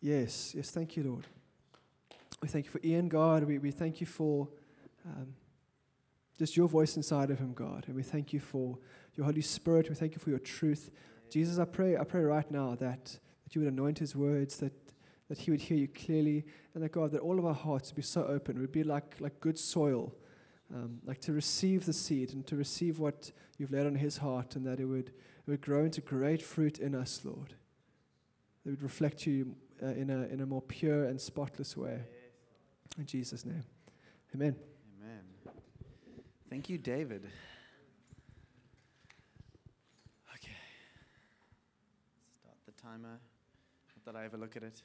Yes, yes, thank you, Lord. We thank you for Ian, God. We, we thank you for um, just your voice inside of him, God. And we thank you for your Holy Spirit. We thank you for your truth. Jesus, I pray, I pray right now that, that you would anoint his words, that, that he would hear you clearly, and that God, that all of our hearts would be so open, would be like, like good soil, um, like to receive the seed and to receive what you've laid on his heart, and that it would, it would grow into great fruit in us, Lord. That would reflect you uh, in, a, in a more pure and spotless way. In Jesus' name. Amen. Amen. Thank you, David. Okay. Start the timer. Not that I ever look at it.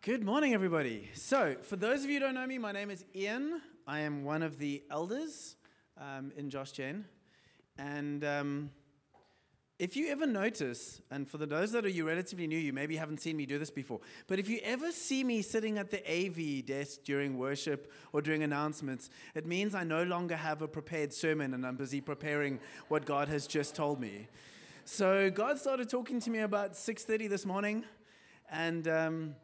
Good morning, everybody. So, for those of you who don't know me, my name is Ian. I am one of the elders um, in Josh Gen. And um, if you ever notice, and for those that are you relatively new, you maybe haven't seen me do this before, but if you ever see me sitting at the AV desk during worship or during announcements, it means I no longer have a prepared sermon and I'm busy preparing what God has just told me. So God started talking to me about 6:30 this morning, and um,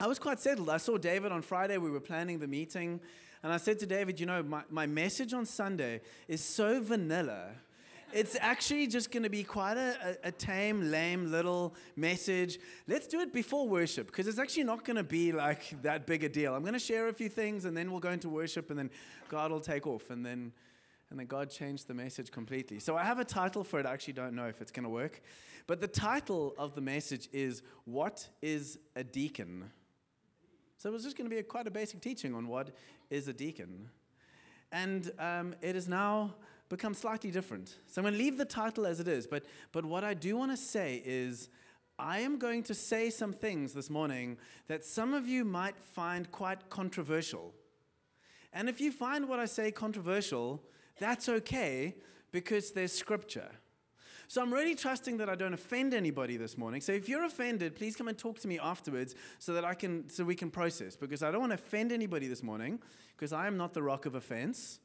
I was quite settled. I saw David on Friday. We were planning the meeting, and I said to David, "You know, my, my message on Sunday is so vanilla." It's actually just going to be quite a, a, a, tame, lame little message. Let's do it before worship because it's actually not going to be like that big a deal. I'm going to share a few things and then we'll go into worship and then God will take off and then and then God changed the message completely. So I have a title for it. I actually don't know if it's going to work. But the title of the message is What is a Deacon? So it was just going to be a, quite a basic teaching on what is a deacon. And um, it is now become slightly different. So I'm going to leave the title as it is, but, but what I do want to say is I am going to say some things this morning that some of you might find quite controversial. And if you find what I say controversial, that's okay because there's scripture. So I'm really trusting that I don't offend anybody this morning. So if you're offended, please come and talk to me afterwards so that I can so we can process because I don't want to offend anybody this morning because I am not the rock of offense.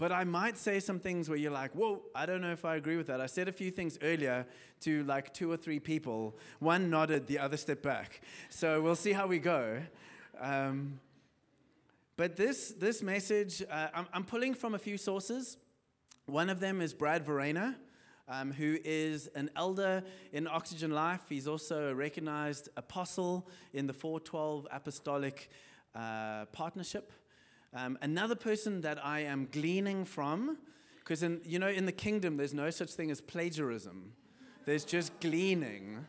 But I might say some things where you're like, whoa, I don't know if I agree with that. I said a few things earlier to like two or three people. One nodded, the other stepped back. So we'll see how we go. Um, but this, this message, uh, I'm, I'm, pulling from a few sources. One of them is Brad Verena, um, who is an elder in Oxygen Life. He's also a recognized apostle in the 412 Apostolic uh, Partnership. Um, another person that I am gleaning from, because you know, in the kingdom, there's no such thing as plagiarism. There's just gleaning.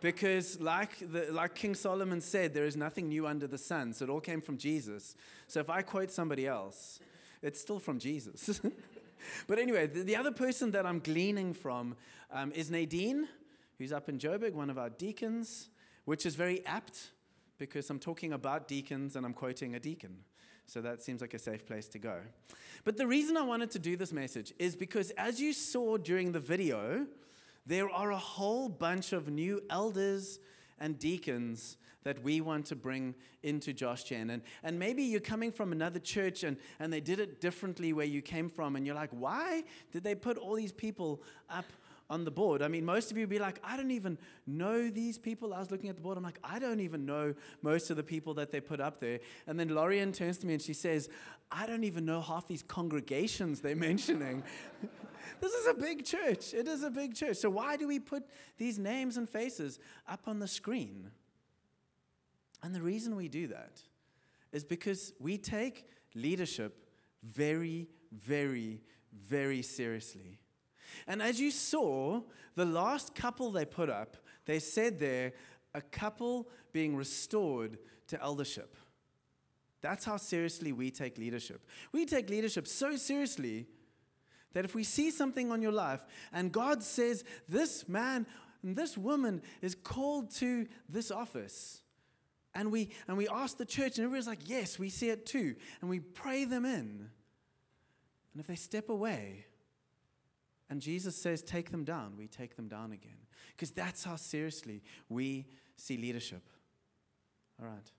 Because, like, the, like King Solomon said, there is nothing new under the sun. So it all came from Jesus. So if I quote somebody else, it's still from Jesus. but anyway, the, the, other person that I'm gleaning from um, is Nadine, who's up in Joburg, one of our deacons, which is very apt because I'm talking about deacons and I'm quoting a deacon. So that seems like a safe place to go. But the reason I wanted to do this message is because, as you saw during the video, there are a whole bunch of new elders and deacons that we want to bring into Josh Gen. And, and maybe you're coming from another church and, and they did it differently where you came from, and you're like, why did they put all these people up on the board. I mean, most of you would be like, I don't even know these people. I was looking at the board. I'm like, I don't even know most of the people that they put up there. And then Lorian turns to me and she says, I don't even know half these congregations they're mentioning. this is a big church. It is a big church. So why do we put these names and faces up on the screen? And the reason we do that is because we take leadership very, very, very seriously. And as you saw, the last couple they put up, they said there, a couple being restored to eldership. That's how seriously we take leadership. We take leadership so seriously that if we see something on your life and God says, this man and this woman is called to this office, and we, and we ask the church, and everybody's like, yes, we see it too, and we pray them in. And if they step away, and Jesus says, take them down. We take them down again. Because that's how seriously we see leadership. All right.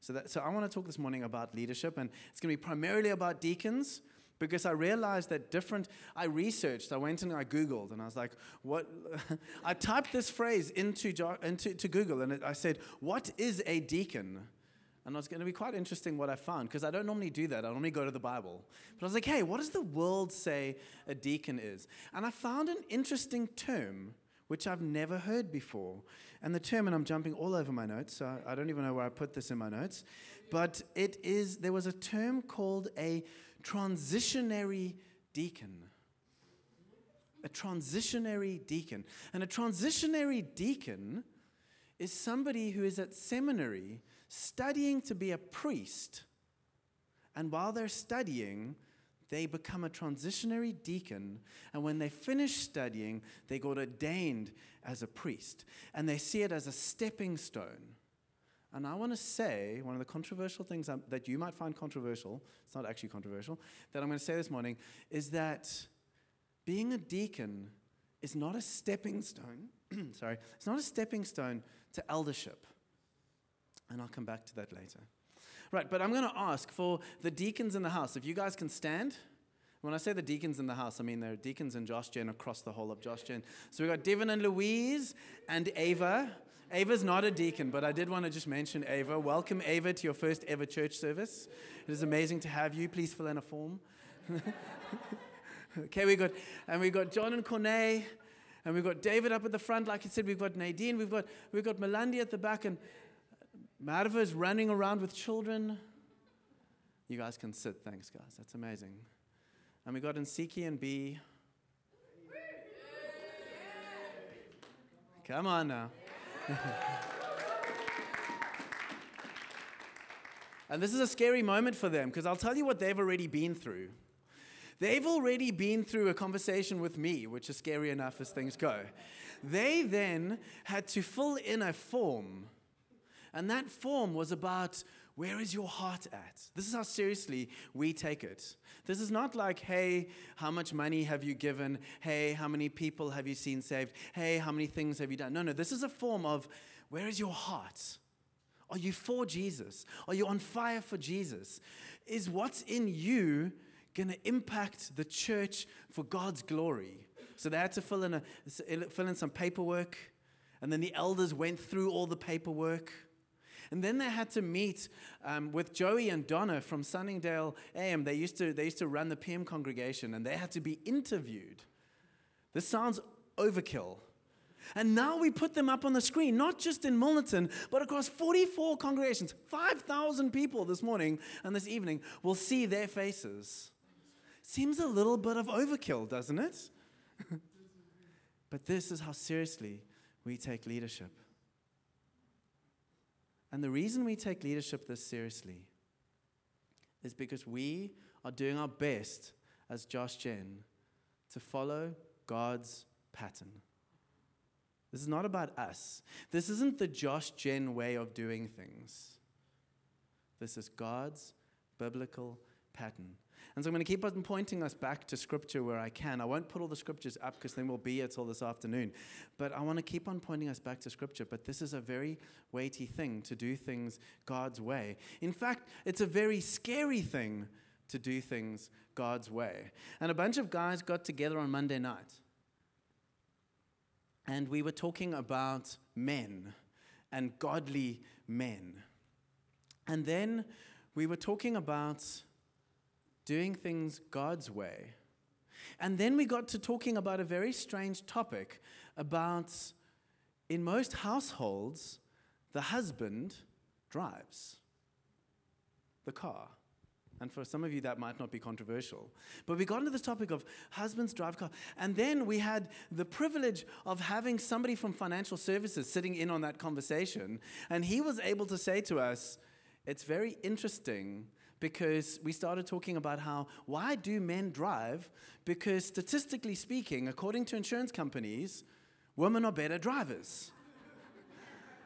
So, that, so I want to talk this morning about leadership, and it's going to be primarily about deacons, because I realized that different, I researched, I went and I Googled, and I was like, what? I typed this phrase into, into to Google, and it, I said, what is a deacon? And it's going to be quite interesting what I found because I don't normally do that. I normally go to the Bible. But I was like, hey, what does the world say a deacon is? And I found an interesting term which I've never heard before. And the term, and I'm jumping all over my notes, so I don't even know where I put this in my notes, but it is, there was a term called a transitionary deacon. A transitionary deacon. And a transitionary deacon is somebody who is at seminary studying to be a priest. And while they're studying, they become a transitionary deacon. And when they finish studying, they got ordained as a priest. And they see it as a stepping stone. And I want to say one of the controversial things that you might find controversial, it's not actually controversial, that I'm going to say this morning is that being a deacon is not a stepping stone. sorry, it's not a stepping stone to eldership. And I'll come back to that later. Right, but I'm going to ask for the deacons in the house, if you guys can stand. When I say the deacons in the house, I mean there are deacons in Josh Gen across the whole of Josh Gen. So we've got Devin and Louise and Ava. Ava's not a deacon, but I did want to just mention Ava. Welcome, Ava, to your first ever church service. It is amazing to have you. Please fill in a form. okay, we got, and we got John and Cornay, and we've got David up at the front. Like I said, we've got Nadine, we've got, we've got Melandi at the back, and Marva is running around with children. You guys can sit. Thanks, guys. That's amazing. And we got Nsiki and B. Come on now. and this is a scary moment for them because I'll tell you what they've already been through. They've already been through a conversation with me, which is scary enough as things go. They then had to fill in a form and that form was about where is your heart at? This is how seriously we take it. This is not like, hey, how much money have you given? Hey, how many people have you seen saved? Hey, how many things have you done? No, no, this is a form of where is your heart? Are you for Jesus? Are you on fire for Jesus? Is what's in you going to impact the church for God's glory? So they had to fill in, a, fill in some paperwork, and then the elders went through all the paperwork. And then they had to meet um, with Joey and Donna from Sunningdale AM. They used, to, they used to run the PM congregation, and they had to be interviewed. This sounds overkill. And now we put them up on the screen, not just in Milnerton, but across 44 congregations. 5,000 people this morning and this evening will see their faces. Seems a little bit of overkill, doesn't it? but this is how seriously we take leadership. And the reason we take leadership this seriously is because we are doing our best as Josh Gen to follow God's pattern. This is not about us. This isn't the Josh Gen way of doing things. This is God's biblical pattern. And so I'm going to keep on pointing us back to scripture where I can. I won't put all the scriptures up because then we'll be here till this afternoon. But I want to keep on pointing us back to scripture. But this is a very weighty thing to do things God's way. In fact, it's a very scary thing to do things God's way. And a bunch of guys got together on Monday night. And we were talking about men and godly men. And then we were talking about doing things God's way. And then we got to talking about a very strange topic about in most households, the husband drives the car. And for some of you, that might not be controversial. But we got into this topic of husbands drive car. And then we had the privilege of having somebody from financial services sitting in on that conversation. And he was able to say to us, it's very interesting because we started talking about how why do men drive? Because statistically speaking, according to insurance companies, women are better drivers.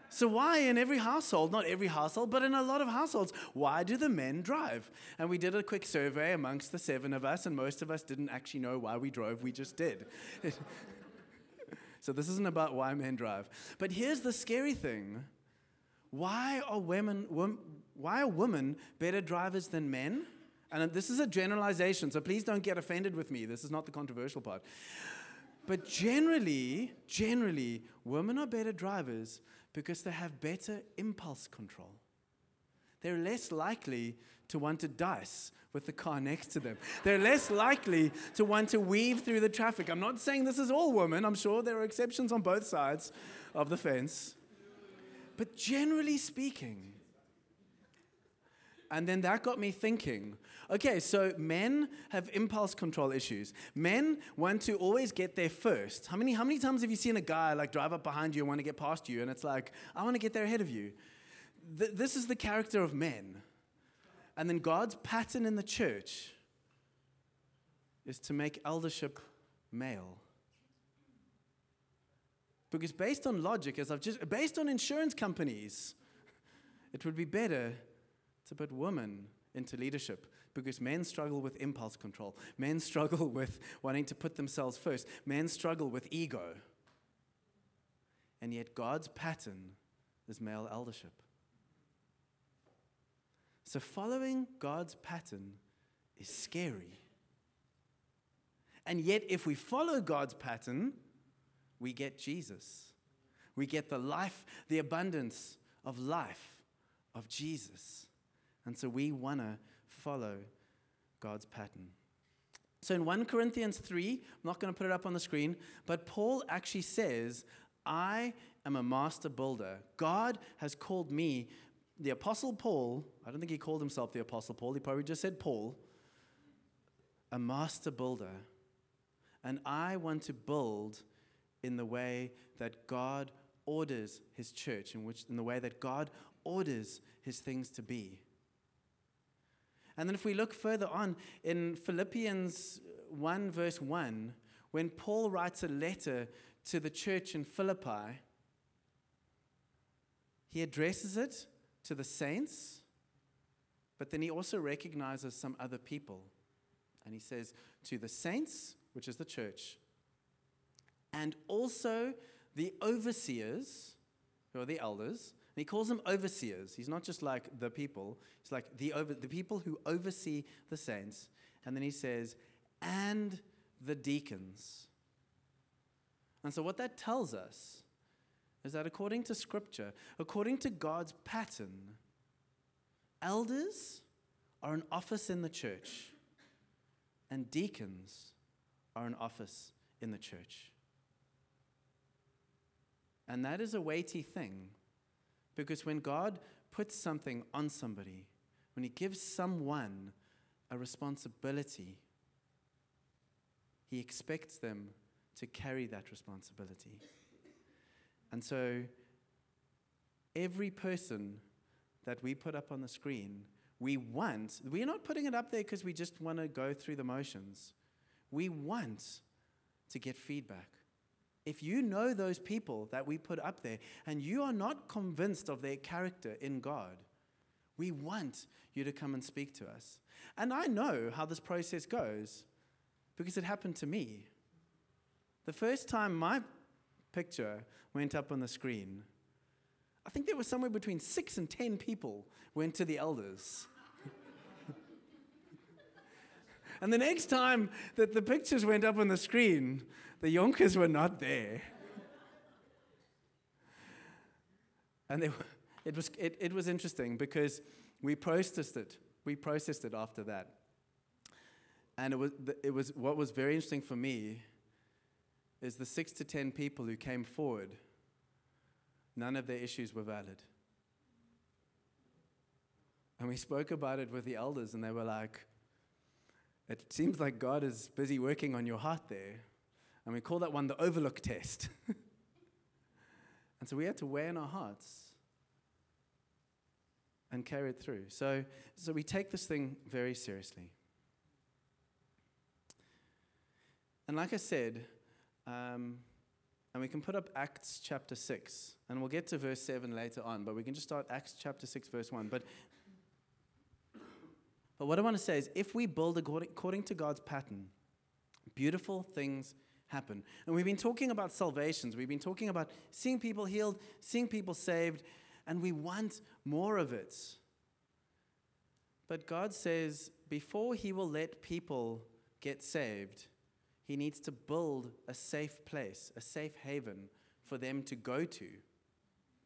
So, why in every household, not every household, but in a lot of households, why do the men drive? And we did a quick survey amongst the seven of us, and most of us didn't actually know why we drove, we just did. so, this isn't about why men drive. But here's the scary thing why are women, why are women better drivers than men? And this is a generalization, so please don't get offended with me. This is not the controversial part. But generally, generally, women are better drivers because they have better impulse control. They're less likely to want to dice with the car next to them. They're less likely to want to weave through the traffic. I'm not saying this is all women, I'm sure there are exceptions on both sides of the fence. But generally speaking, and then that got me thinking okay, so men have impulse control issues. Men want to always get there first. How many, how many times have you seen a guy like drive up behind you and want to get past you? And it's like, I want to get there ahead of you. Th- this is the character of men. And then God's pattern in the church is to make eldership male. Because based on logic, as I've just based on insurance companies, it would be better to put women into leadership because men struggle with impulse control. Men struggle with wanting to put themselves first. Men struggle with ego. And yet, God's pattern is male eldership. So, following God's pattern is scary. And yet, if we follow God's pattern, we get Jesus. We get the life, the abundance of life of Jesus. And so we want to follow God's pattern. So in 1 Corinthians 3, I'm not going to put it up on the screen, but Paul actually says, I am a master builder. God has called me, the Apostle Paul, I don't think he called himself the Apostle Paul, he probably just said Paul, a master builder. And I want to build in the way that God orders his church, in, which, in the way that God orders his things to be. And then if we look further on in Philippians 1, verse 1, when Paul writes a letter to the church in Philippi, he addresses it to the saints, but then he also recognizes some other people. And he says, To the saints, which is the church, and also the overseers, who are the elders, he calls them overseers. He's not just like the people, he's like the, over, the people who oversee the saints. And then he says, and the deacons. And so, what that tells us is that according to Scripture, according to God's pattern, elders are an office in the church, and deacons are an office in the church. And that is a weighty thing because when God puts something on somebody, when He gives someone a responsibility, He expects them to carry that responsibility. And so, every person that we put up on the screen, we want, we're not putting it up there because we just want to go through the motions. We want to get feedback. If you know those people that we put up there and you are not convinced of their character in God, we want you to come and speak to us. And I know how this process goes because it happened to me. The first time my picture went up on the screen, I think there was somewhere between six and ten people went to the elders. and the next time that the pictures went up on the screen, the Jonkers were not there. and they, it, was, it, it was interesting because we processed it. We processed it after that. And it was, it was what was very interesting for me is the six to ten people who came forward, none of their issues were valid. And we spoke about it with the elders, and they were like, It seems like God is busy working on your heart there. And we call that one the overlook test. and so we had to weigh in our hearts and carry it through. So, so we take this thing very seriously. And like I said, um, and we can put up Acts chapter 6, and we'll get to verse 7 later on, but we can just start Acts chapter 6, verse 1. But, but what I want to say is if we build according, according to God's pattern, beautiful things happen. And we've been talking about salvations, we've been talking about seeing people healed, seeing people saved, and we want more of it. But God says before he will let people get saved, he needs to build a safe place, a safe haven for them to go to.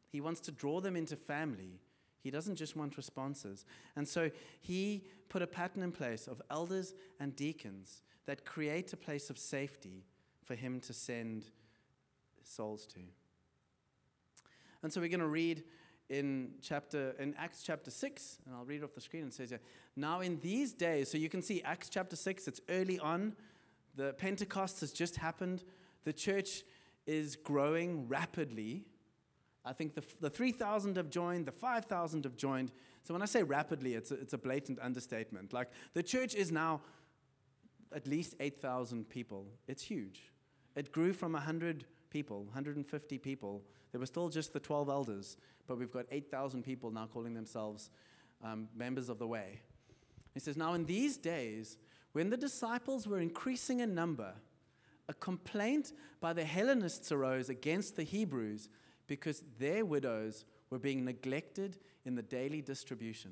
He wants to draw them into family. He doesn't just want responses. And so he put a pattern in place of elders and deacons that create a place of safety for him to send souls to. And so we're going to read in chapter in Acts chapter 6, and I'll read it off the screen and says now in these days, so you can see Acts chapter 6, it's early on. The Pentecost has just happened. The church is growing rapidly. I think the, the 3,000 have joined, the 5,000 have joined. So when I say rapidly, it's a, it's a blatant understatement. Like the church is now at least 8,000 people. It's huge. It grew from 100 people, 150 people. There were still just the 12 elders, but we've got 8,000 people now calling themselves um, members of the way. He says, Now in these days, when the disciples were increasing in number, a complaint by the Hellenists arose against the Hebrews because their widows were being neglected in the daily distribution.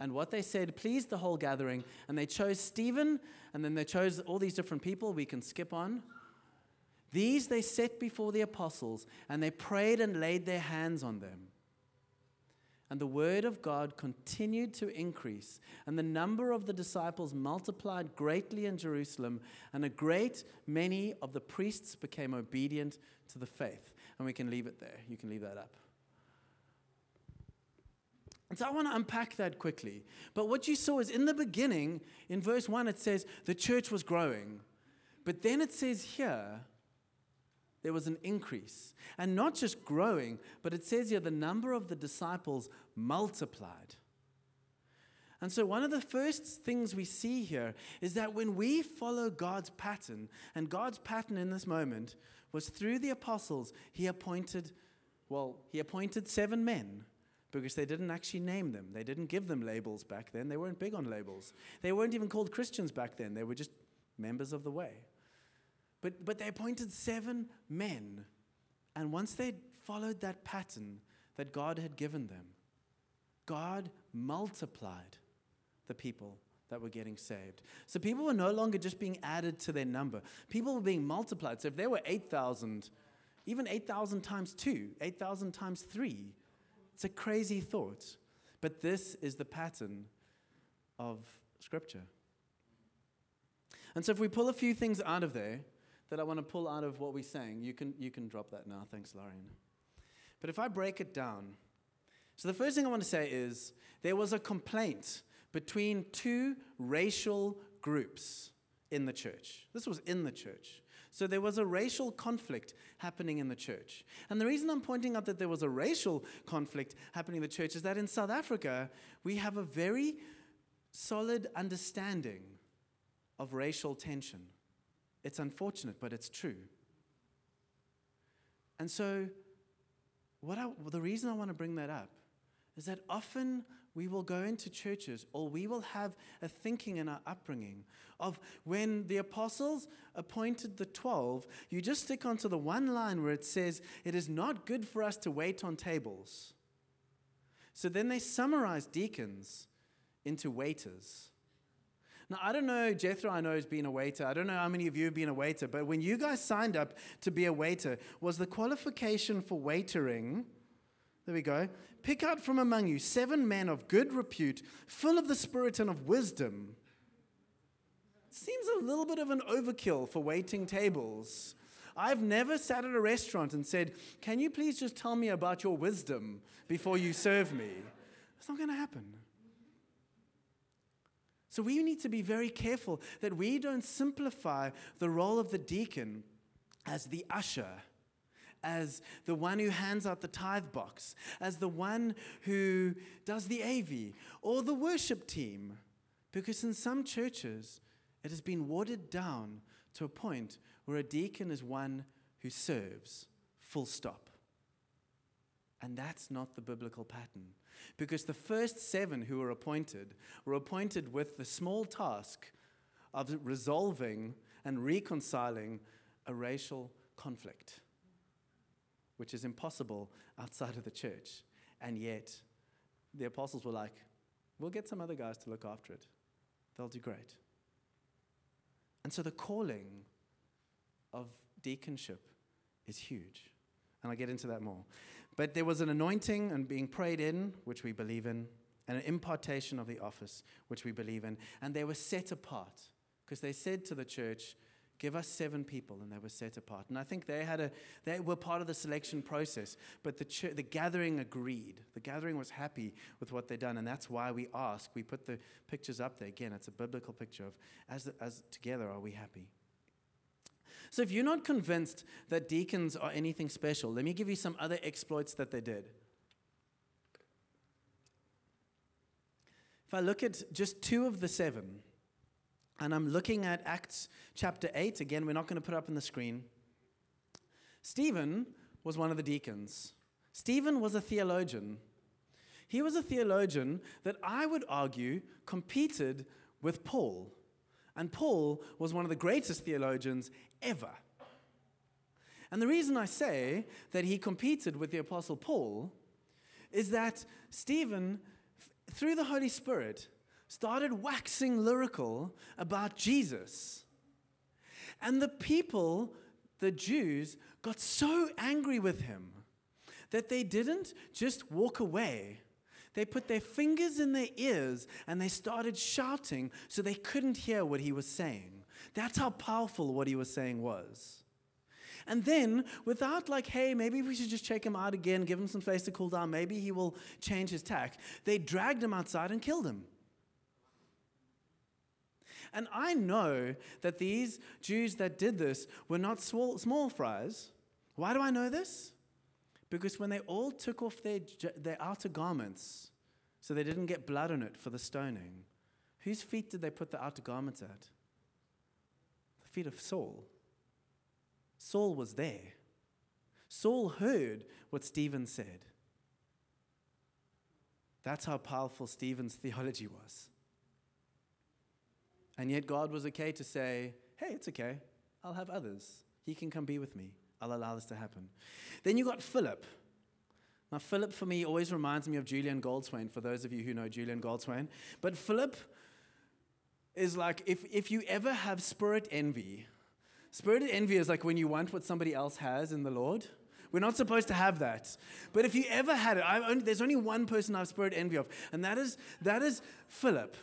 And what they said pleased the whole gathering, and they chose Stephen, and then they chose all these different people. We can skip on. These they set before the apostles, and they prayed and laid their hands on them. And the word of God continued to increase, and the number of the disciples multiplied greatly in Jerusalem, and a great many of the priests became obedient to the faith. And we can leave it there. You can leave that up. And so I want to unpack that quickly. But what you saw is in the beginning, in verse 1, it says the church was growing. But then it says here, there was an increase. And not just growing, but it says here the number of the disciples multiplied. And so, one of the first things we see here is that when we follow God's pattern, and God's pattern in this moment was through the apostles, He appointed, well, He appointed seven men because they didn't actually name them. They didn't give them labels back then. They weren't big on labels. They weren't even called Christians back then. They were just members of the way. But, but they appointed seven men. And once they followed that pattern that God had given them, God multiplied the people that were getting saved. So people were no longer just being added to their number, people were being multiplied. So if there were 8,000, even 8,000 times two, 8,000 times three, it's a crazy thought. But this is the pattern of Scripture. And so if we pull a few things out of there, that I want to pull out of what we're saying. You can, you can drop that now. Thanks, Lauren. But if I break it down, so the first thing I want to say is there was a complaint between two racial groups in the church. This was in the church. So there was a racial conflict happening in the church. And the reason I'm pointing out that there was a racial conflict happening in the church is that in South Africa, we have a very solid understanding of racial tension. It's unfortunate, but it's true. And so, what I, the reason I want to bring that up is that often we will go into churches or we will have a thinking in our upbringing of when the apostles appointed the 12, you just stick onto the one line where it says, It is not good for us to wait on tables. So then they summarize deacons into waiters. Now, I don't know, Jethro, I know, has been a waiter. I don't know how many of you have been a waiter, but when you guys signed up to be a waiter, was the qualification for waitering, there we go, pick out from among you seven men of good repute, full of the Spirit and of wisdom. Seems a little bit of an overkill for waiting tables. I've never sat at a restaurant and said, Can you please just tell me about your wisdom before you serve me? It's not going to happen. So we need to be very careful that we don't simplify the role of the deacon as the usher, as the one who hands out the tithe box, as the one who does the AV or the worship team. Because in some churches, it has been watered down to a point where a deacon is one who serves, full stop. And that's not the biblical pattern. Because the first seven who were appointed were appointed with the small task of resolving and reconciling a racial conflict, which is impossible outside of the church. And yet, the apostles were like, we'll get some other guys to look after it. They'll do great. And so the calling of deaconship is huge. And I'll get into that more. But there was an anointing and being prayed in, which we believe in, and an impartation of the office, which we believe in. And they were set apart because they said to the church, Give us seven people, and they were set apart. And I think they had a they were part of the selection process, but the church, the gathering agreed. The gathering was happy with what they'd done, and that's why we ask. We put the pictures up there again. It's a biblical picture of as as together are we happy. So if you're not convinced that deacons are anything special, let me give you some other exploits that they did. If I look at just two of the seven, and I'm looking at Acts chapter 8. Again, we're not going to put up on the screen. Stephen was one of the deacons. Stephen was a theologian. He was a theologian that I would argue competed with Paul. And Paul was one of the greatest theologians ever. And the reason I say that he competed with the Apostle Paul is that Stephen, through the Holy Spirit, started waxing lyrical about Jesus. And the people, the Jews, got so angry with him that they didn't just walk away. They put their fingers in their ears and they started shouting so they couldn't hear what he was saying. That's how powerful what he was saying was. And then, without like, hey, maybe we should just check him out again, give him some space to cool down, maybe he will change his tack, they dragged him outside and killed him. And I know that these Jews that did this were not small, small fries. Why do I know this? Because when they all took off their, their outer garments so they didn't get blood on it for the stoning, whose feet did they put the outer garments at? The feet of Saul. Saul was there. Saul heard what Stephen said. That's how powerful Stephen's theology was. And yet God was okay to say, hey, it's okay. I'll have others. He can come be with me. I'll allow this to happen. Then you got Philip. Now, Philip for me always reminds me of Julian Goldswain, for those of you who know Julian Goldswain. But Philip is like if, if you ever have spirit envy, spirit envy is like when you want what somebody else has in the Lord. We're not supposed to have that. But if you ever had it, only, there's only one person I have spirit envy of, and that is, that is Philip.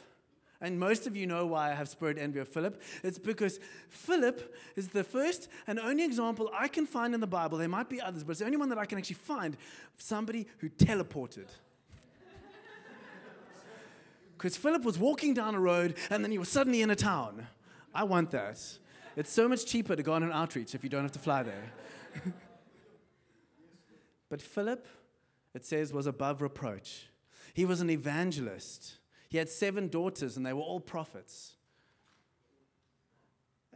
And most of you know why I have spirit envy of Philip. It's because Philip is the first and only example I can find in the Bible. There might be others, but it's the only one that I can actually find somebody who teleported. Because Philip was walking down a road and then he was suddenly in a town. I want that. It's so much cheaper to go on an outreach if you don't have to fly there. but Philip, it says, was above reproach. He was an evangelist. He had seven daughters, and they were all prophets.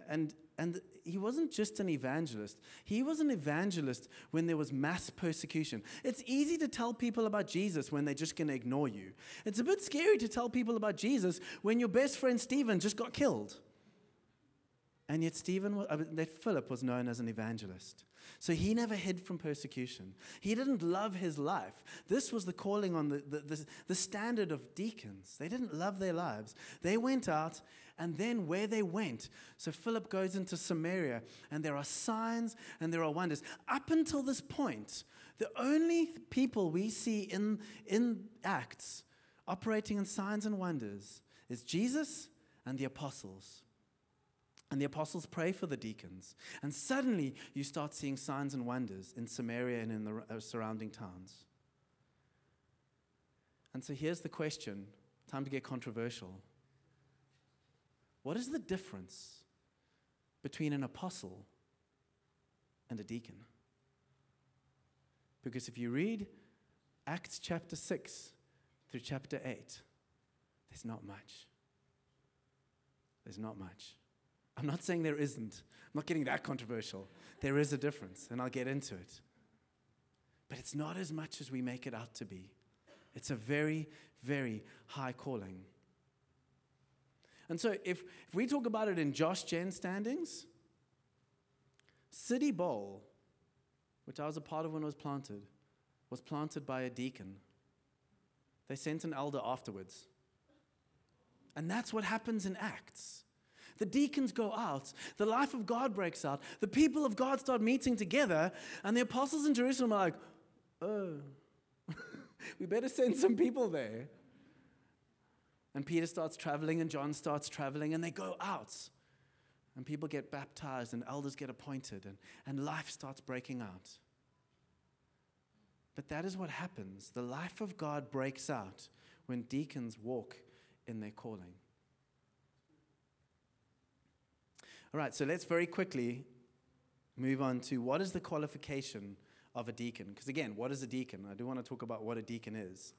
And, and he wasn't just an evangelist, he was an evangelist when there was mass persecution. It's easy to tell people about Jesus when they're just going to ignore you. It's a bit scary to tell people about Jesus when your best friend Stephen just got killed. And yet, Stephen, uh, that Philip was known as an evangelist. So he never hid from persecution. He didn't love his life. This was the calling on the, the, the, the, standard of deacons. They didn't love their lives. They went out, and then where they went. So Philip goes into Samaria, and there are signs and there are wonders. Up until this point, the only people we see in, in Acts operating in signs and wonders is Jesus and the apostles. And the apostles pray for the deacons. And suddenly you start seeing signs and wonders in Samaria and in the uh, surrounding towns. And so here's the question time to get controversial. What is the difference between an apostle and a deacon? Because if you read Acts chapter 6 through chapter 8, there's not much. There's not much. I'm not saying there isn't. I'm not getting that controversial. There is a difference, and I'll get into it. But it's not as much as we make it out to be. It's a very, very high calling. And so, if, if we talk about it in Josh Gen standings, City Bowl, which I was a part of when it was planted, was planted by a deacon. They sent an elder afterwards. And that's what happens in Acts. The deacons go out, the life of God breaks out, the people of God start meeting together, and the apostles in Jerusalem are like, oh, we better send some people there. And Peter starts traveling, and John starts traveling, and they go out. And people get baptized, and elders get appointed, and, and life starts breaking out. But that is what happens. The life of God breaks out when deacons walk in their calling. All right, so let's very quickly move on to what is the qualification of a deacon? Because again, what is a deacon? I do want to talk about what a deacon is.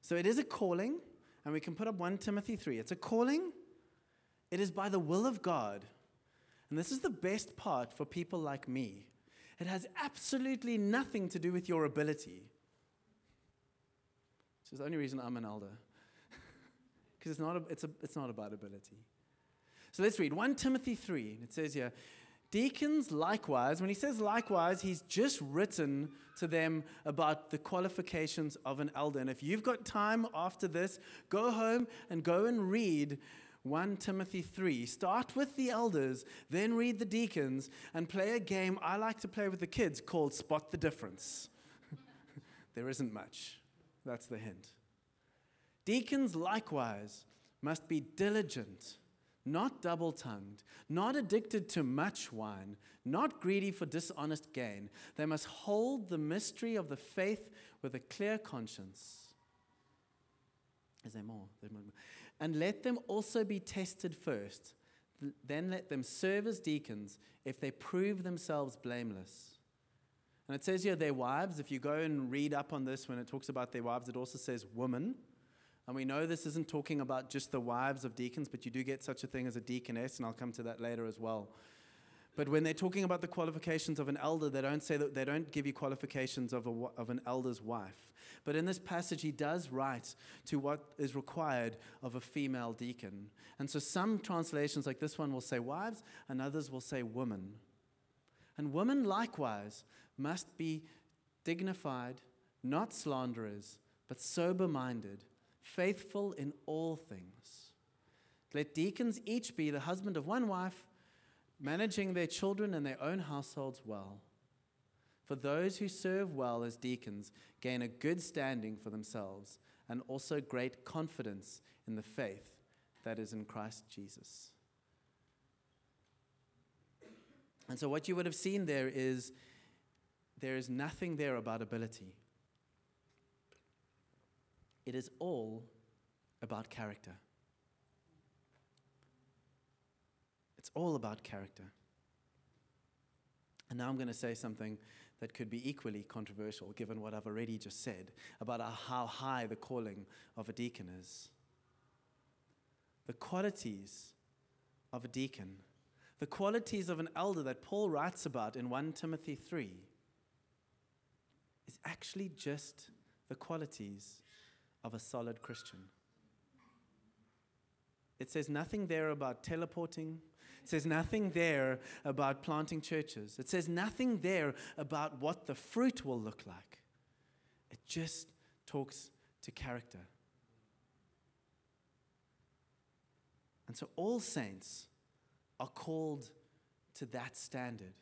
So it is a calling, and we can put up 1 Timothy 3. It's a calling, it is by the will of God. And this is the best part for people like me. It has absolutely nothing to do with your ability. Which is the only reason I'm an elder. Because it's, not it's, a, it's not about ability. So let's read 1 Timothy 3. It says here, Deacons likewise, when he says likewise, he's just written to them about the qualifications of an elder. And if you've got time after this, go home and go and read 1 Timothy 3. Start with the elders, then read the deacons, and play a game I like to play with the kids called Spot the Difference. there isn't much. That's the hint. Deacons likewise must be diligent not double tongued, not addicted to much wine, not greedy for dishonest gain. They must hold the mystery of the faith with a clear conscience. Is there more? And let them also be tested first. Then let them serve as deacons if they prove themselves blameless. And it says here, their wives. If you go and read up on this, when it talks about their wives, it also says women. And we know this isn't talking about just the wives of deacons, but you do get such a thing as a deaconess, and I'll come to that later as well. But when they're talking about the qualifications of an elder, they don't say that they don't give you qualifications of, a, of an elder's wife. But in this passage, he does write to what is required of a female deacon. And so some translations, like this one, will say wives, and others will say women. And women likewise must be dignified, not slanderers, but sober minded faithful in all things. Let deacons each be the husband of one wife, managing their children and their own households well. For those who serve well as deacons gain a good standing for themselves and also great confidence in the faith that is in Christ Jesus. And so, what you would have seen there is there is nothing there about ability. It is all about character. It's all about character. And now I'm going to say something that could be equally controversial given what I've already just said about how high the calling of a deacon is. The qualities of a deacon, the qualities of an elder that Paul writes about in 1 Timothy 3, is actually just the qualities of a solid Christian. It says nothing there about teleporting. It says nothing there about planting churches. It says nothing there about what the fruit will look like. It just talks to character. And so all saints are called to that standard.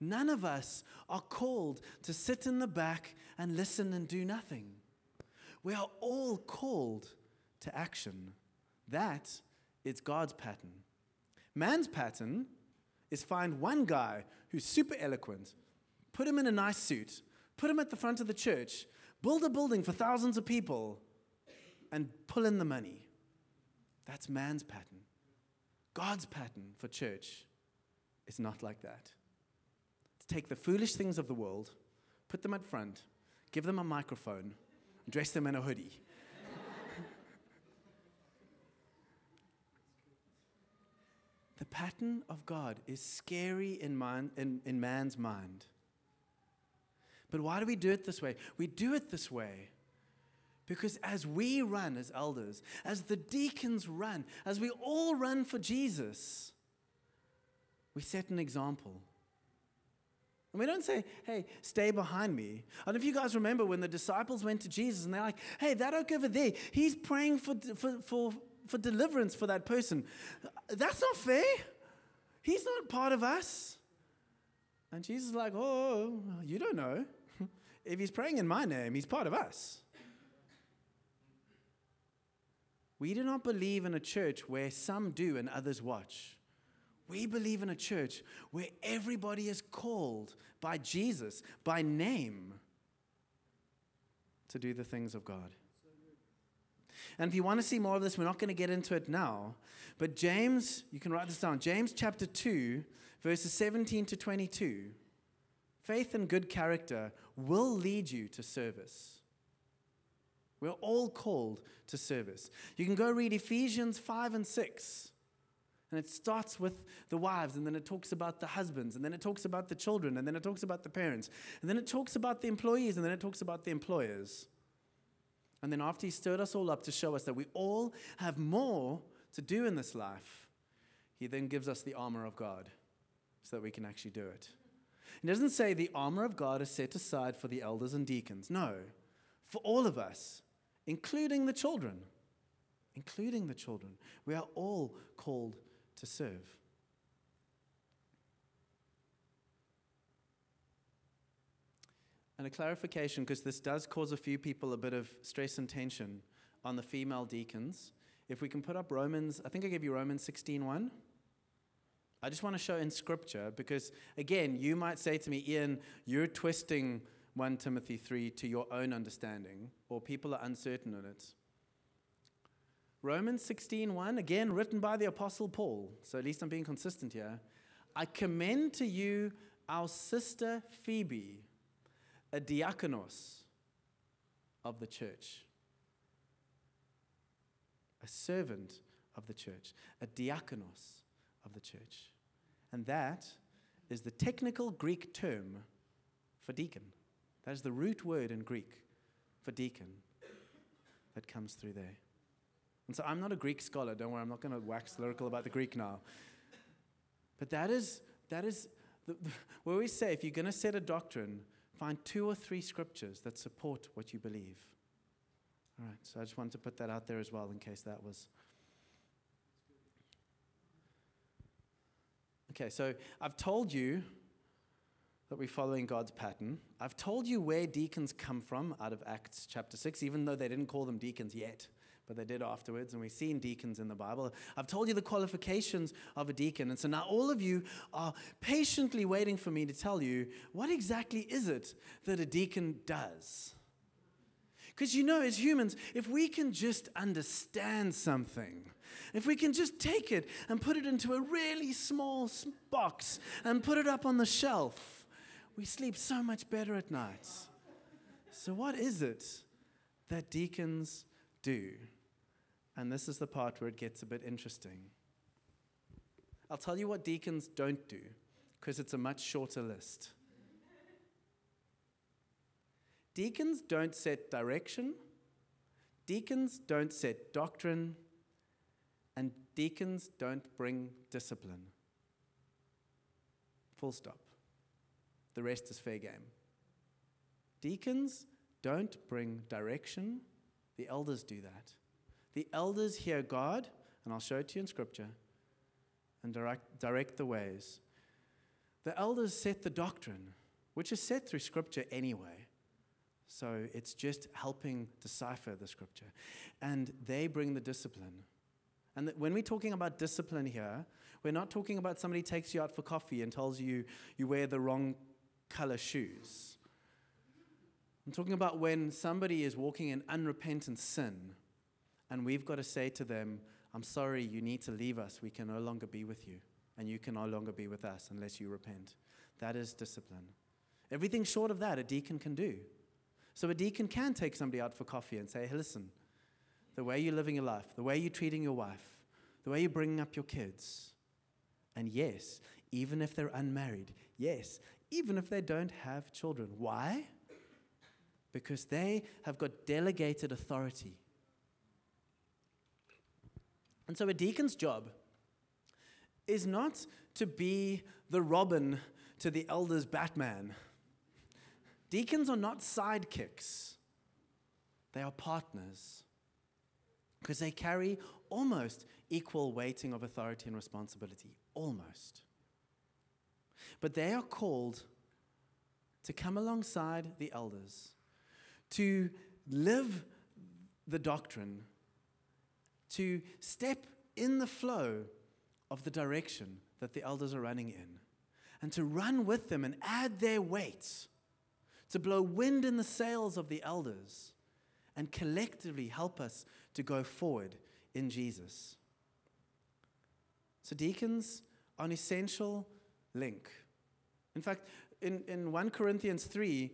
None of us are called to sit in the back and listen and do nothing. We are all called to action. That is God's pattern. Man's pattern is find one guy who's super eloquent, put him in a nice suit, put him at the front of the church, build a building for thousands of people, and pull in the money. That's man's pattern. God's pattern for church is not like that. It's take the foolish things of the world, put them at front, give them a microphone, dress them in a hoodie. the pattern of God is scary in, mind, in, in man's mind. But why do we do it this way? We do it this way because as we run as elders, as the deacons run, as we all run for Jesus, we set an example. And we don't say, hey, stay behind me. I don't know if you guys remember when the disciples went to Jesus and they're like, hey, that oak over there, he's praying for, for, for, for deliverance for that person. That's not fair. He's not part of us. And Jesus is like, oh, you don't know. if he's praying in my name, he's part of us. We do not believe in a church where some do and others watch. We believe in a church where everybody is called by Jesus, by name, to do the things of God. And if you want to see more of this, we're not going to get into it now. But James, you can write this down James chapter 2, verses 17 to 22. Faith and good character will lead you to service. We're all called to service. You can go read Ephesians 5 and 6. And it starts with the wives, and then it talks about the husbands, and then it talks about the children, and then it talks about the parents, and then it talks about the employees, and then it talks about the employers. And then after he stirred us all up to show us that we all have more to do in this life, he then gives us the armor of God so that we can actually do it. He doesn't say the armor of God is set aside for the elders and deacons. No, for all of us, including the children. Including the children. We are all called to serve. And a clarification, because this does cause a few people a bit of stress and tension on the female deacons. If we can put up Romans, I think I gave you Romans 16:1. I just want to show in scripture because again, you might say to me, Ian, you're twisting 1 Timothy 3 to your own understanding, or people are uncertain on it. Romans 16:1 again written by the apostle Paul. So at least I'm being consistent here. I commend to you our sister Phoebe, a diakonos of the church. A servant of the church, a diakonos of the church. And that is the technical Greek term for deacon. That is the root word in Greek for deacon that comes through there. And so I'm not a Greek scholar, don't worry, I'm not going to wax lyrical about the Greek now. But that is, that is the, the, we always say if you're going to set a doctrine, find two or three scriptures that support what you believe. All right, so I just wanted to put that out there as well in case that was. Okay, so I've told you that we're following God's pattern. I've told you where deacons come from out of Acts chapter 6, even though they didn't call them deacons yet but they did afterwards, and we've seen deacons in the Bible. I've told you the qualifications of a deacon, and so now all of you are patiently waiting for me to tell you what exactly is it that a deacon does. Because you know, as humans, if we can just understand something, if we can just take it and put it into a really small box and put it up on the shelf, we sleep so much better at night. So, what is it that deacons do? And this is the part where it gets a bit interesting. I'll tell you what deacons don't do, because it's a much shorter list. Deacons don't set direction, deacons don't set doctrine, and deacons don't bring discipline. Full stop. The rest is fair game. Deacons don't bring direction, the elders do that. The elders hear God, and I'll show it to you in Scripture, and direct, direct the ways. The elders set the doctrine, which is set through Scripture anyway. So it's just helping decipher the Scripture. And they bring the discipline. And when we're talking about discipline here, we're not talking about somebody takes you out for coffee and tells you you wear the wrong color shoes. I'm talking about when somebody is walking in unrepentant sin and we've got to say to them, I'm sorry, you need to leave us. We can no longer be with you. And you can no longer be with us unless you repent. That is discipline. Everything short of that, a deacon can do. So a deacon can take somebody out for coffee and say, hey, listen, the way you're living your life, the way you're treating your wife, the way you're bringing up your kids, and yes, even if they're unmarried, yes, even if they don't have children. Why? Because they have got delegated authority. And so a deacon's job is not to be the Robin to the elder's Batman. Deacons are not sidekicks, they are partners because they carry almost equal weighting of authority and responsibility. Almost. But they are called to come alongside the elders, to live the doctrine, to step in the flow of the direction that the elders are running in, and to run with them and add their weight, to blow wind in the sails of the elders, and collectively help us to go forward in Jesus. So, deacons are an essential link. In fact, in, in 1 Corinthians 3,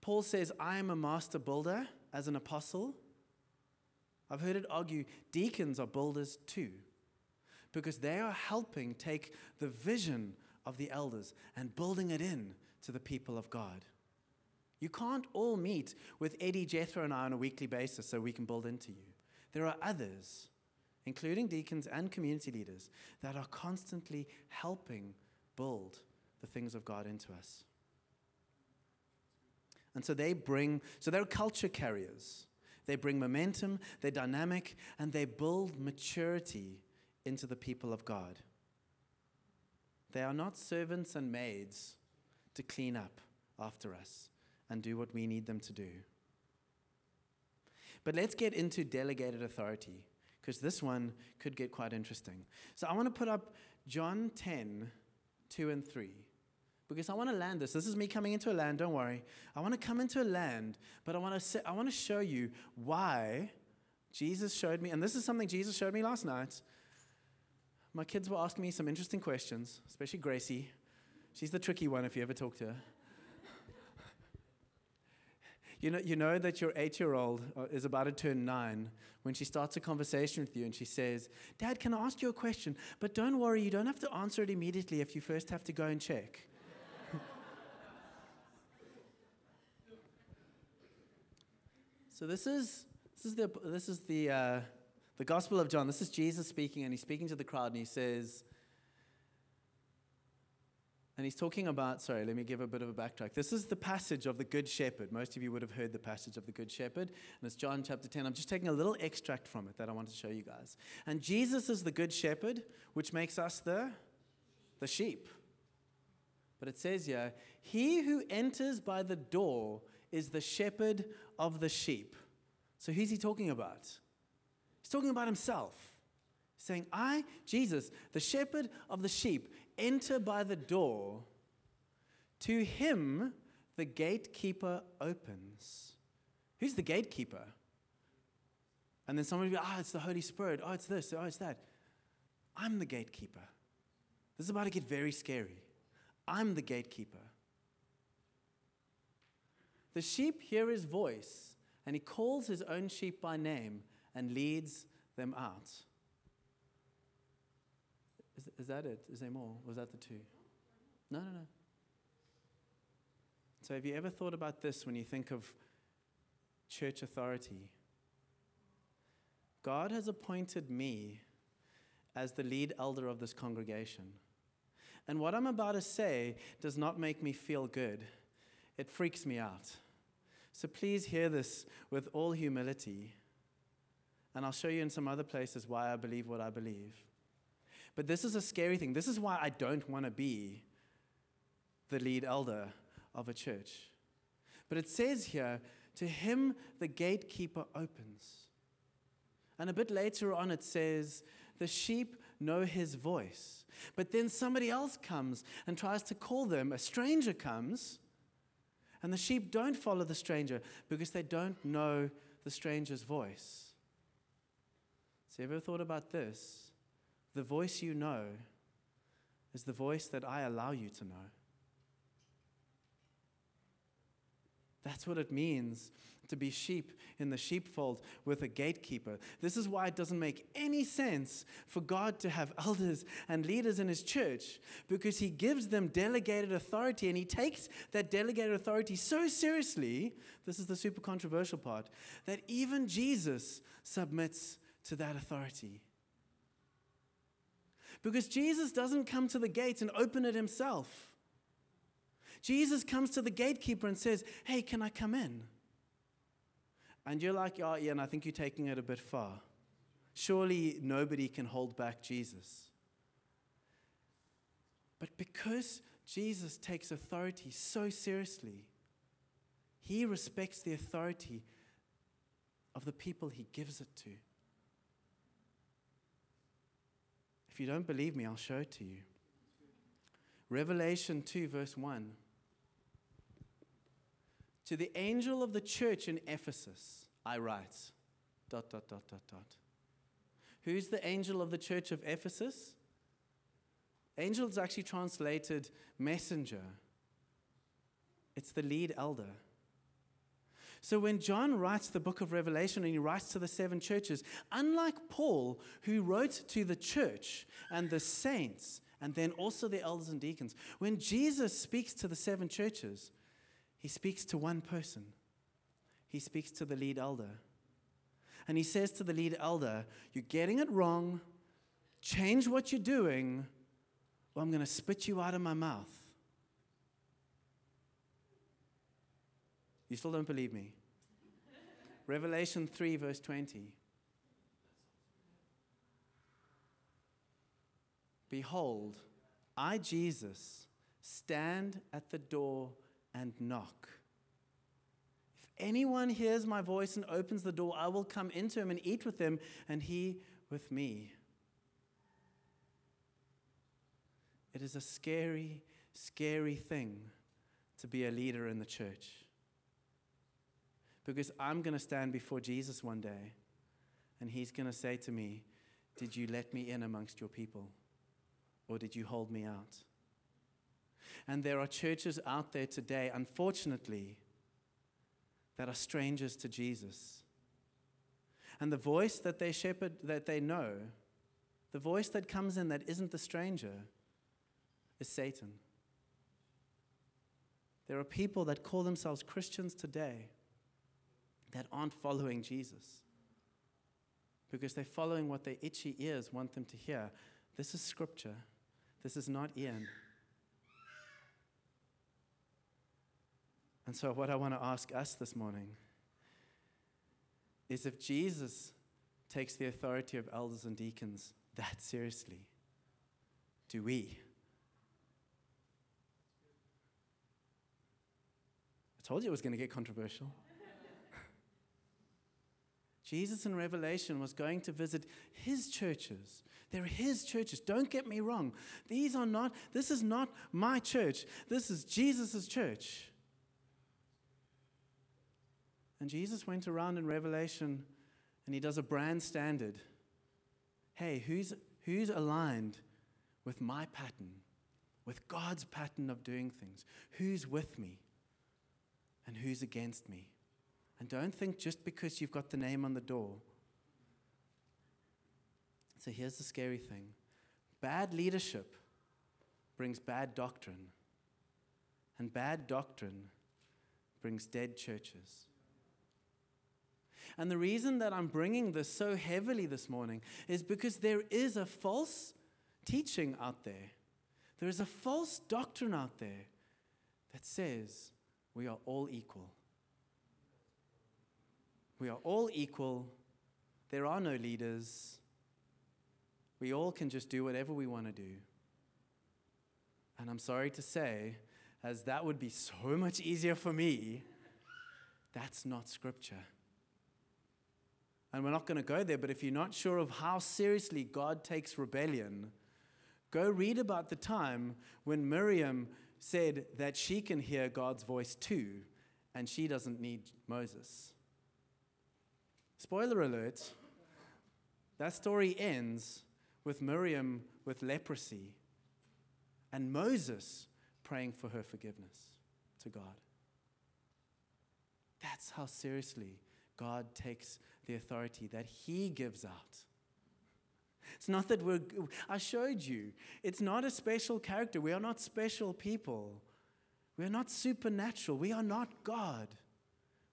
Paul says, I am a master builder as an apostle. I've heard it argue deacons are builders too, because they are helping take the vision of the elders and building it in to the people of God. You can't all meet with Eddie, Jethro, and I on a weekly basis so we can build into you. There are others, including deacons and community leaders, that are constantly helping build the things of God into us. And so they bring, so they're culture carriers. They bring momentum, they're dynamic, and they build maturity into the people of God. They are not servants and maids to clean up after us and do what we need them to do. But let's get into delegated authority, because this one could get quite interesting. So I want to put up John 10, 2 and 3 because I want to land this. This is me coming into a land, don't worry. I want to come into a land, but I want to say, I want to show you why Jesus showed me, and this is something Jesus showed me last night. My kids were asking me some interesting questions, especially Gracie. She's the tricky one if you ever talk to her. You know, you know that your eight year old uh, is about to turn nine when she starts a conversation with you and she says, Dad, can I ask you a question? But don't worry, you don't have to answer it immediately if you first have to go and check. So this is, this is the, this is the, uh, the Gospel of John. This is Jesus speaking, and he's speaking to the crowd, and he says, and he's talking about, sorry, let me give a bit of a backtrack. This is the passage of the Good Shepherd. Most of you would have heard the passage of the Good Shepherd, and it's John chapter 10. I'm just taking a little extract from it that I want to show you guys. And Jesus is the Good Shepherd, which makes us the, the sheep. But it says here, He who enters by the door is the shepherd of the sheep. So who's he talking about? He's talking about himself. He's saying, I, Jesus, the shepherd of the sheep, enter by the door. To him, the gatekeeper opens. Who's the gatekeeper? And then somebody will be, ah, oh, it's the Holy Spirit. Oh, it's this. Oh, it's that. I'm the gatekeeper. This is about to get very scary. I'm the gatekeeper. The sheep hear his voice, and he calls his own sheep by name and leads them out. Is, is that it? Is there more? Was that the two? No, no, no. So, have you ever thought about this when you think of church authority? God has appointed me as the lead elder of this congregation. And what I'm about to say does not make me feel good, it freaks me out. So please hear this with all humility. And I'll show you in some other places why I believe what I believe. But this is a scary thing. This is why I don't want to be the lead elder of a church. But it says here, to him the gatekeeper opens. And a bit later on, it says, the sheep know his voice. But then somebody else comes and tries to call them. A stranger comes, and the sheep don't follow the stranger because they don't know the stranger's voice. So, have you ever thought about this? The voice you know is the voice that I allow you to know. That's what it means to be sheep in the sheepfold with a gatekeeper. This is why it doesn't make any sense for God to have elders and leaders in his church because he gives them delegated authority and he takes that delegated authority so seriously. This is the super controversial part that even Jesus submits to that authority. Because Jesus doesn't come to the gate and open it himself. Jesus comes to the gatekeeper and says, Hey, can I come in? And you're like, Oh, and I think you're taking it a bit far. Surely nobody can hold back Jesus. But because Jesus takes authority so seriously, he respects the authority of the people he gives it to. If you don't believe me, I'll show it to you. Revelation 2, verse 1. To the angel of the church in Ephesus, I write, dot, dot, dot, dot, dot. Who's the angel of the church of Ephesus? Angel is actually translated messenger. It's the lead elder. So when John writes the book of Revelation and he writes to the seven churches, unlike Paul, who wrote to the church and the saints and then also the elders and deacons, when Jesus speaks to the seven churches, he speaks to one person. He speaks to the lead elder. And he says to the lead elder, You're getting it wrong. Change what you're doing, or I'm going to spit you out of my mouth. You still don't believe me? Revelation 3, verse 20. Behold, I, Jesus, stand at the door and knock. If anyone hears my voice and opens the door, I will come into him and eat with him, and he with me. It is a scary, scary thing to be a leader in the church. Because I'm going to stand before Jesus one day, and he's going to say to me, Did you let me in amongst your people? Or did you hold me out? And there are churches out there today, unfortunately, that are strangers to Jesus. And the voice that they shepherd, that they know, the voice that comes in that isn't the stranger, is Satan. There are people that call themselves Christians today that aren't following Jesus because they're following what their itchy ears want them to hear. This is scripture. This is not Ian. And so, what I want to ask us this morning is if Jesus takes the authority of elders and deacons that seriously, do we? I told you it was going to get controversial. Jesus in Revelation was going to visit his churches. They're his churches. Don't get me wrong. These are not, this is not my church. This is Jesus' church. And Jesus went around in Revelation and he does a brand standard. Hey, who's, who's aligned with my pattern, with God's pattern of doing things? Who's with me and who's against me? And don't think just because you've got the name on the door. So here's the scary thing bad leadership brings bad doctrine, and bad doctrine brings dead churches. And the reason that I'm bringing this so heavily this morning is because there is a false teaching out there. There is a false doctrine out there that says we are all equal. We are all equal. There are no leaders. We all can just do whatever we want to do. And I'm sorry to say, as that would be so much easier for me, that's not scripture. And we're not going to go there, but if you're not sure of how seriously God takes rebellion, go read about the time when Miriam said that she can hear God's voice too, and she doesn't need Moses. Spoiler alert that story ends with Miriam with leprosy and Moses praying for her forgiveness to God. That's how seriously God takes the authority that He gives out. It's not that we're, I showed you, it's not a special character. We are not special people. We are not supernatural. We are not God.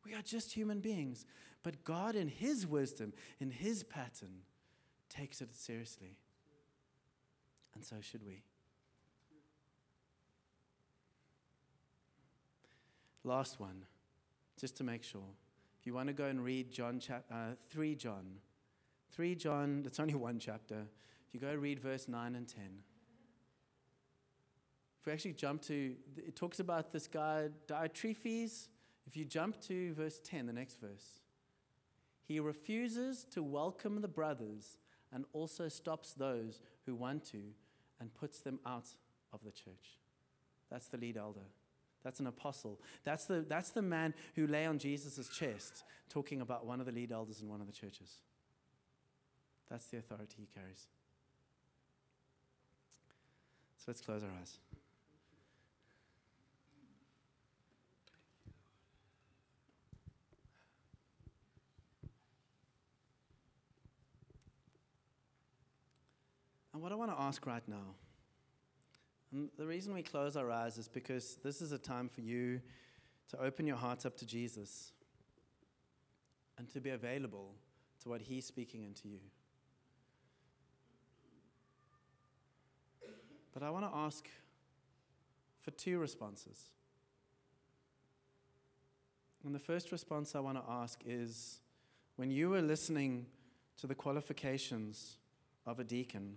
We are just human beings. But God, in His wisdom, in His pattern, takes it seriously. And so should we. Last one, just to make sure. If you want to go and read John chap- uh, 3 John, 3 John, it's only one chapter. If you go read verse 9 and 10. If we actually jump to, it talks about this guy, Diotrephes. If you jump to verse 10, the next verse, he refuses to welcome the brothers and also stops those who want to and puts them out of the church. That's the lead elder. That's an apostle. That's the, that's the man who lay on Jesus' chest talking about one of the lead elders in one of the churches. That's the authority he carries. So let's close our eyes. And what I want to ask right now, and the reason we close our eyes is because this is a time for you to open your hearts up to Jesus and to be available to what He's speaking into you. But I want to ask for two responses. And the first response I want to ask is when you were listening to the qualifications of a deacon,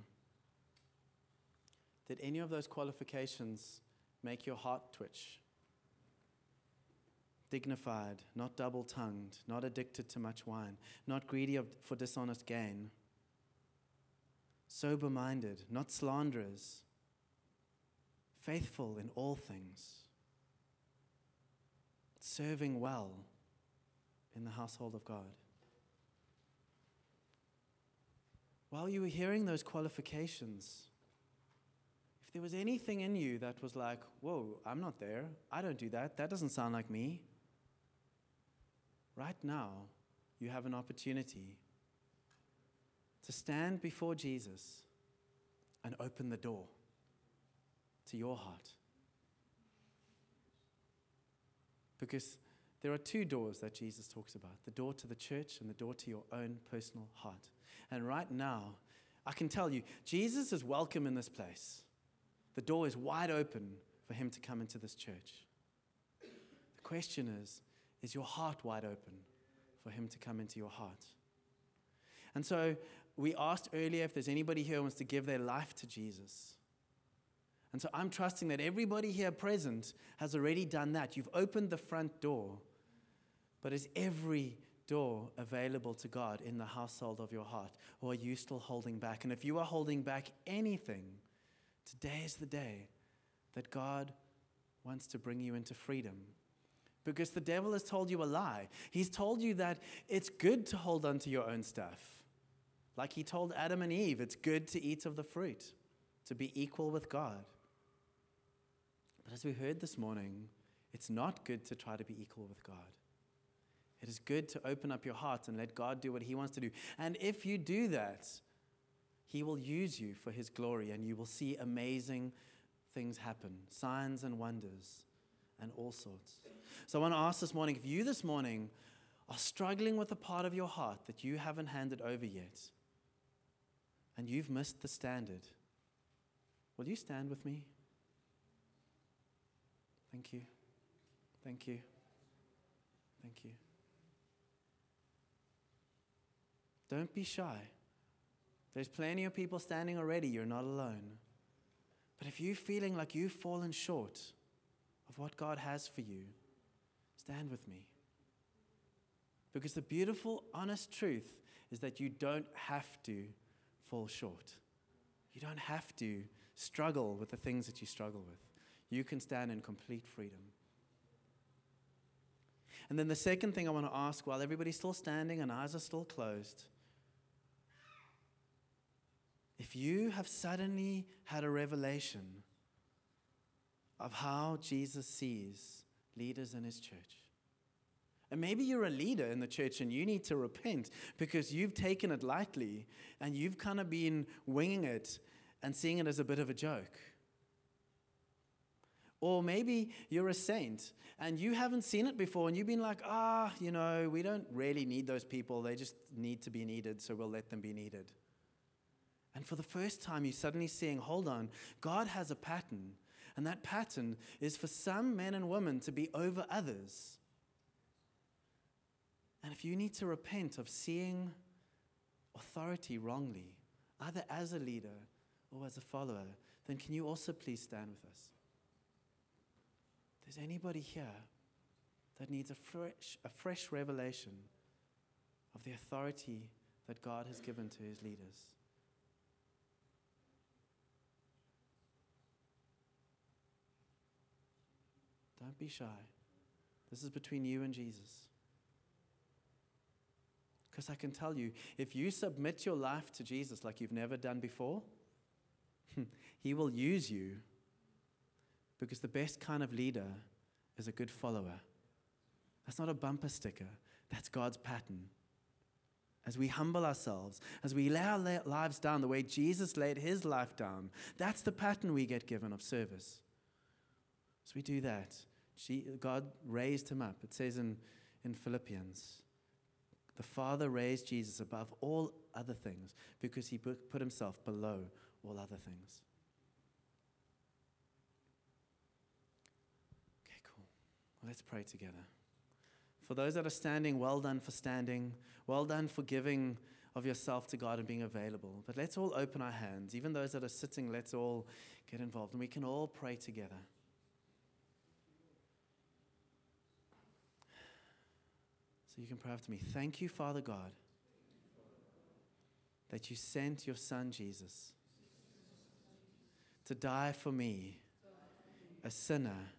did any of those qualifications make your heart twitch? Dignified, not double tongued, not addicted to much wine, not greedy for dishonest gain, sober minded, not slanderers, faithful in all things, serving well in the household of God. While you were hearing those qualifications, if there was anything in you that was like, whoa, I'm not there, I don't do that, that doesn't sound like me, right now you have an opportunity to stand before Jesus and open the door to your heart. Because there are two doors that Jesus talks about the door to the church and the door to your own personal heart. And right now, I can tell you, Jesus is welcome in this place. The door is wide open for him to come into this church. The question is is your heart wide open for him to come into your heart? And so we asked earlier if there's anybody here who wants to give their life to Jesus. And so I'm trusting that everybody here present has already done that. You've opened the front door. But is every door available to God in the household of your heart? Or are you still holding back? And if you are holding back anything, today is the day that God wants to bring you into freedom. Because the devil has told you a lie. He's told you that it's good to hold on to your own stuff. Like he told Adam and Eve, it's good to eat of the fruit, to be equal with God. But as we heard this morning, it's not good to try to be equal with God. It is good to open up your heart and let God do what He wants to do. And if you do that, He will use you for His glory and you will see amazing things happen signs and wonders and all sorts. So I want to ask this morning if you this morning are struggling with a part of your heart that you haven't handed over yet and you've missed the standard, will you stand with me? Thank you. Thank you. Thank you. Don't be shy. There's plenty of people standing already. You're not alone. But if you're feeling like you've fallen short of what God has for you, stand with me. Because the beautiful, honest truth is that you don't have to fall short. You don't have to struggle with the things that you struggle with. You can stand in complete freedom. And then the second thing I want to ask while everybody's still standing and eyes are still closed if you have suddenly had a revelation of how Jesus sees leaders in his church, And maybe you're a leader in the church and you need to repent because you've taken it lightly and you've kind of been winging it and seeing it as a bit of a joke. Or maybe you're a saint and you haven't seen it before and you've been like, ah, you know, we don't really need those people. They just need to be needed, so we'll let them be needed. And for the first time, you're suddenly seeing, hold on, God has a pattern. And that pattern is for some men and women to be over others. And if you need to repent of seeing authority wrongly, either as a leader or as a follower, then can you also please stand with us? There's anybody here that needs a fresh, a fresh revelation of the authority that God has given to his leaders. Don't be shy. This is between you and Jesus. Because I can tell you, if you submit your life to Jesus like you've never done before, He will use you because the best kind of leader is a good follower. That's not a bumper sticker, that's God's pattern. As we humble ourselves, as we lay our lives down the way Jesus laid his life down, that's the pattern we get given of service. As we do that, God raised him up. It says in, in Philippians, the Father raised Jesus above all other things because he put himself below all other things. Okay, cool. Well, let's pray together. For those that are standing, well done for standing. Well done for giving of yourself to God and being available. But let's all open our hands. Even those that are sitting, let's all get involved and we can all pray together. So you can pray after me. Thank you, Father God, that you sent your Son Jesus to die for me, a sinner,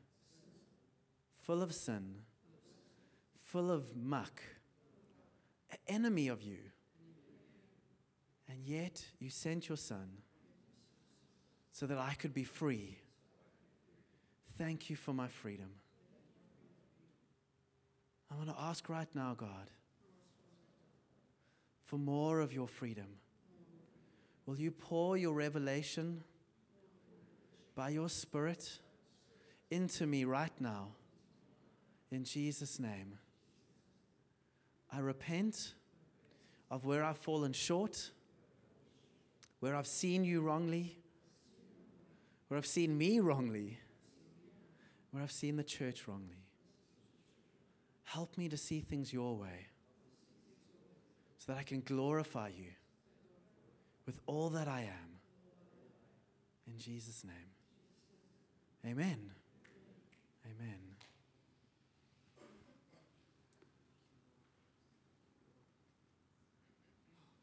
full of sin, full of muck, an enemy of you. And yet you sent your Son so that I could be free. Thank you for my freedom. I want to ask right now, God, for more of your freedom. Will you pour your revelation by your Spirit into me right now? In Jesus' name. I repent of where I've fallen short, where I've seen you wrongly, where I've seen me wrongly, where I've seen the church wrongly. Help me to see things your way so that I can glorify you with all that I am. In Jesus' name. Amen. Amen.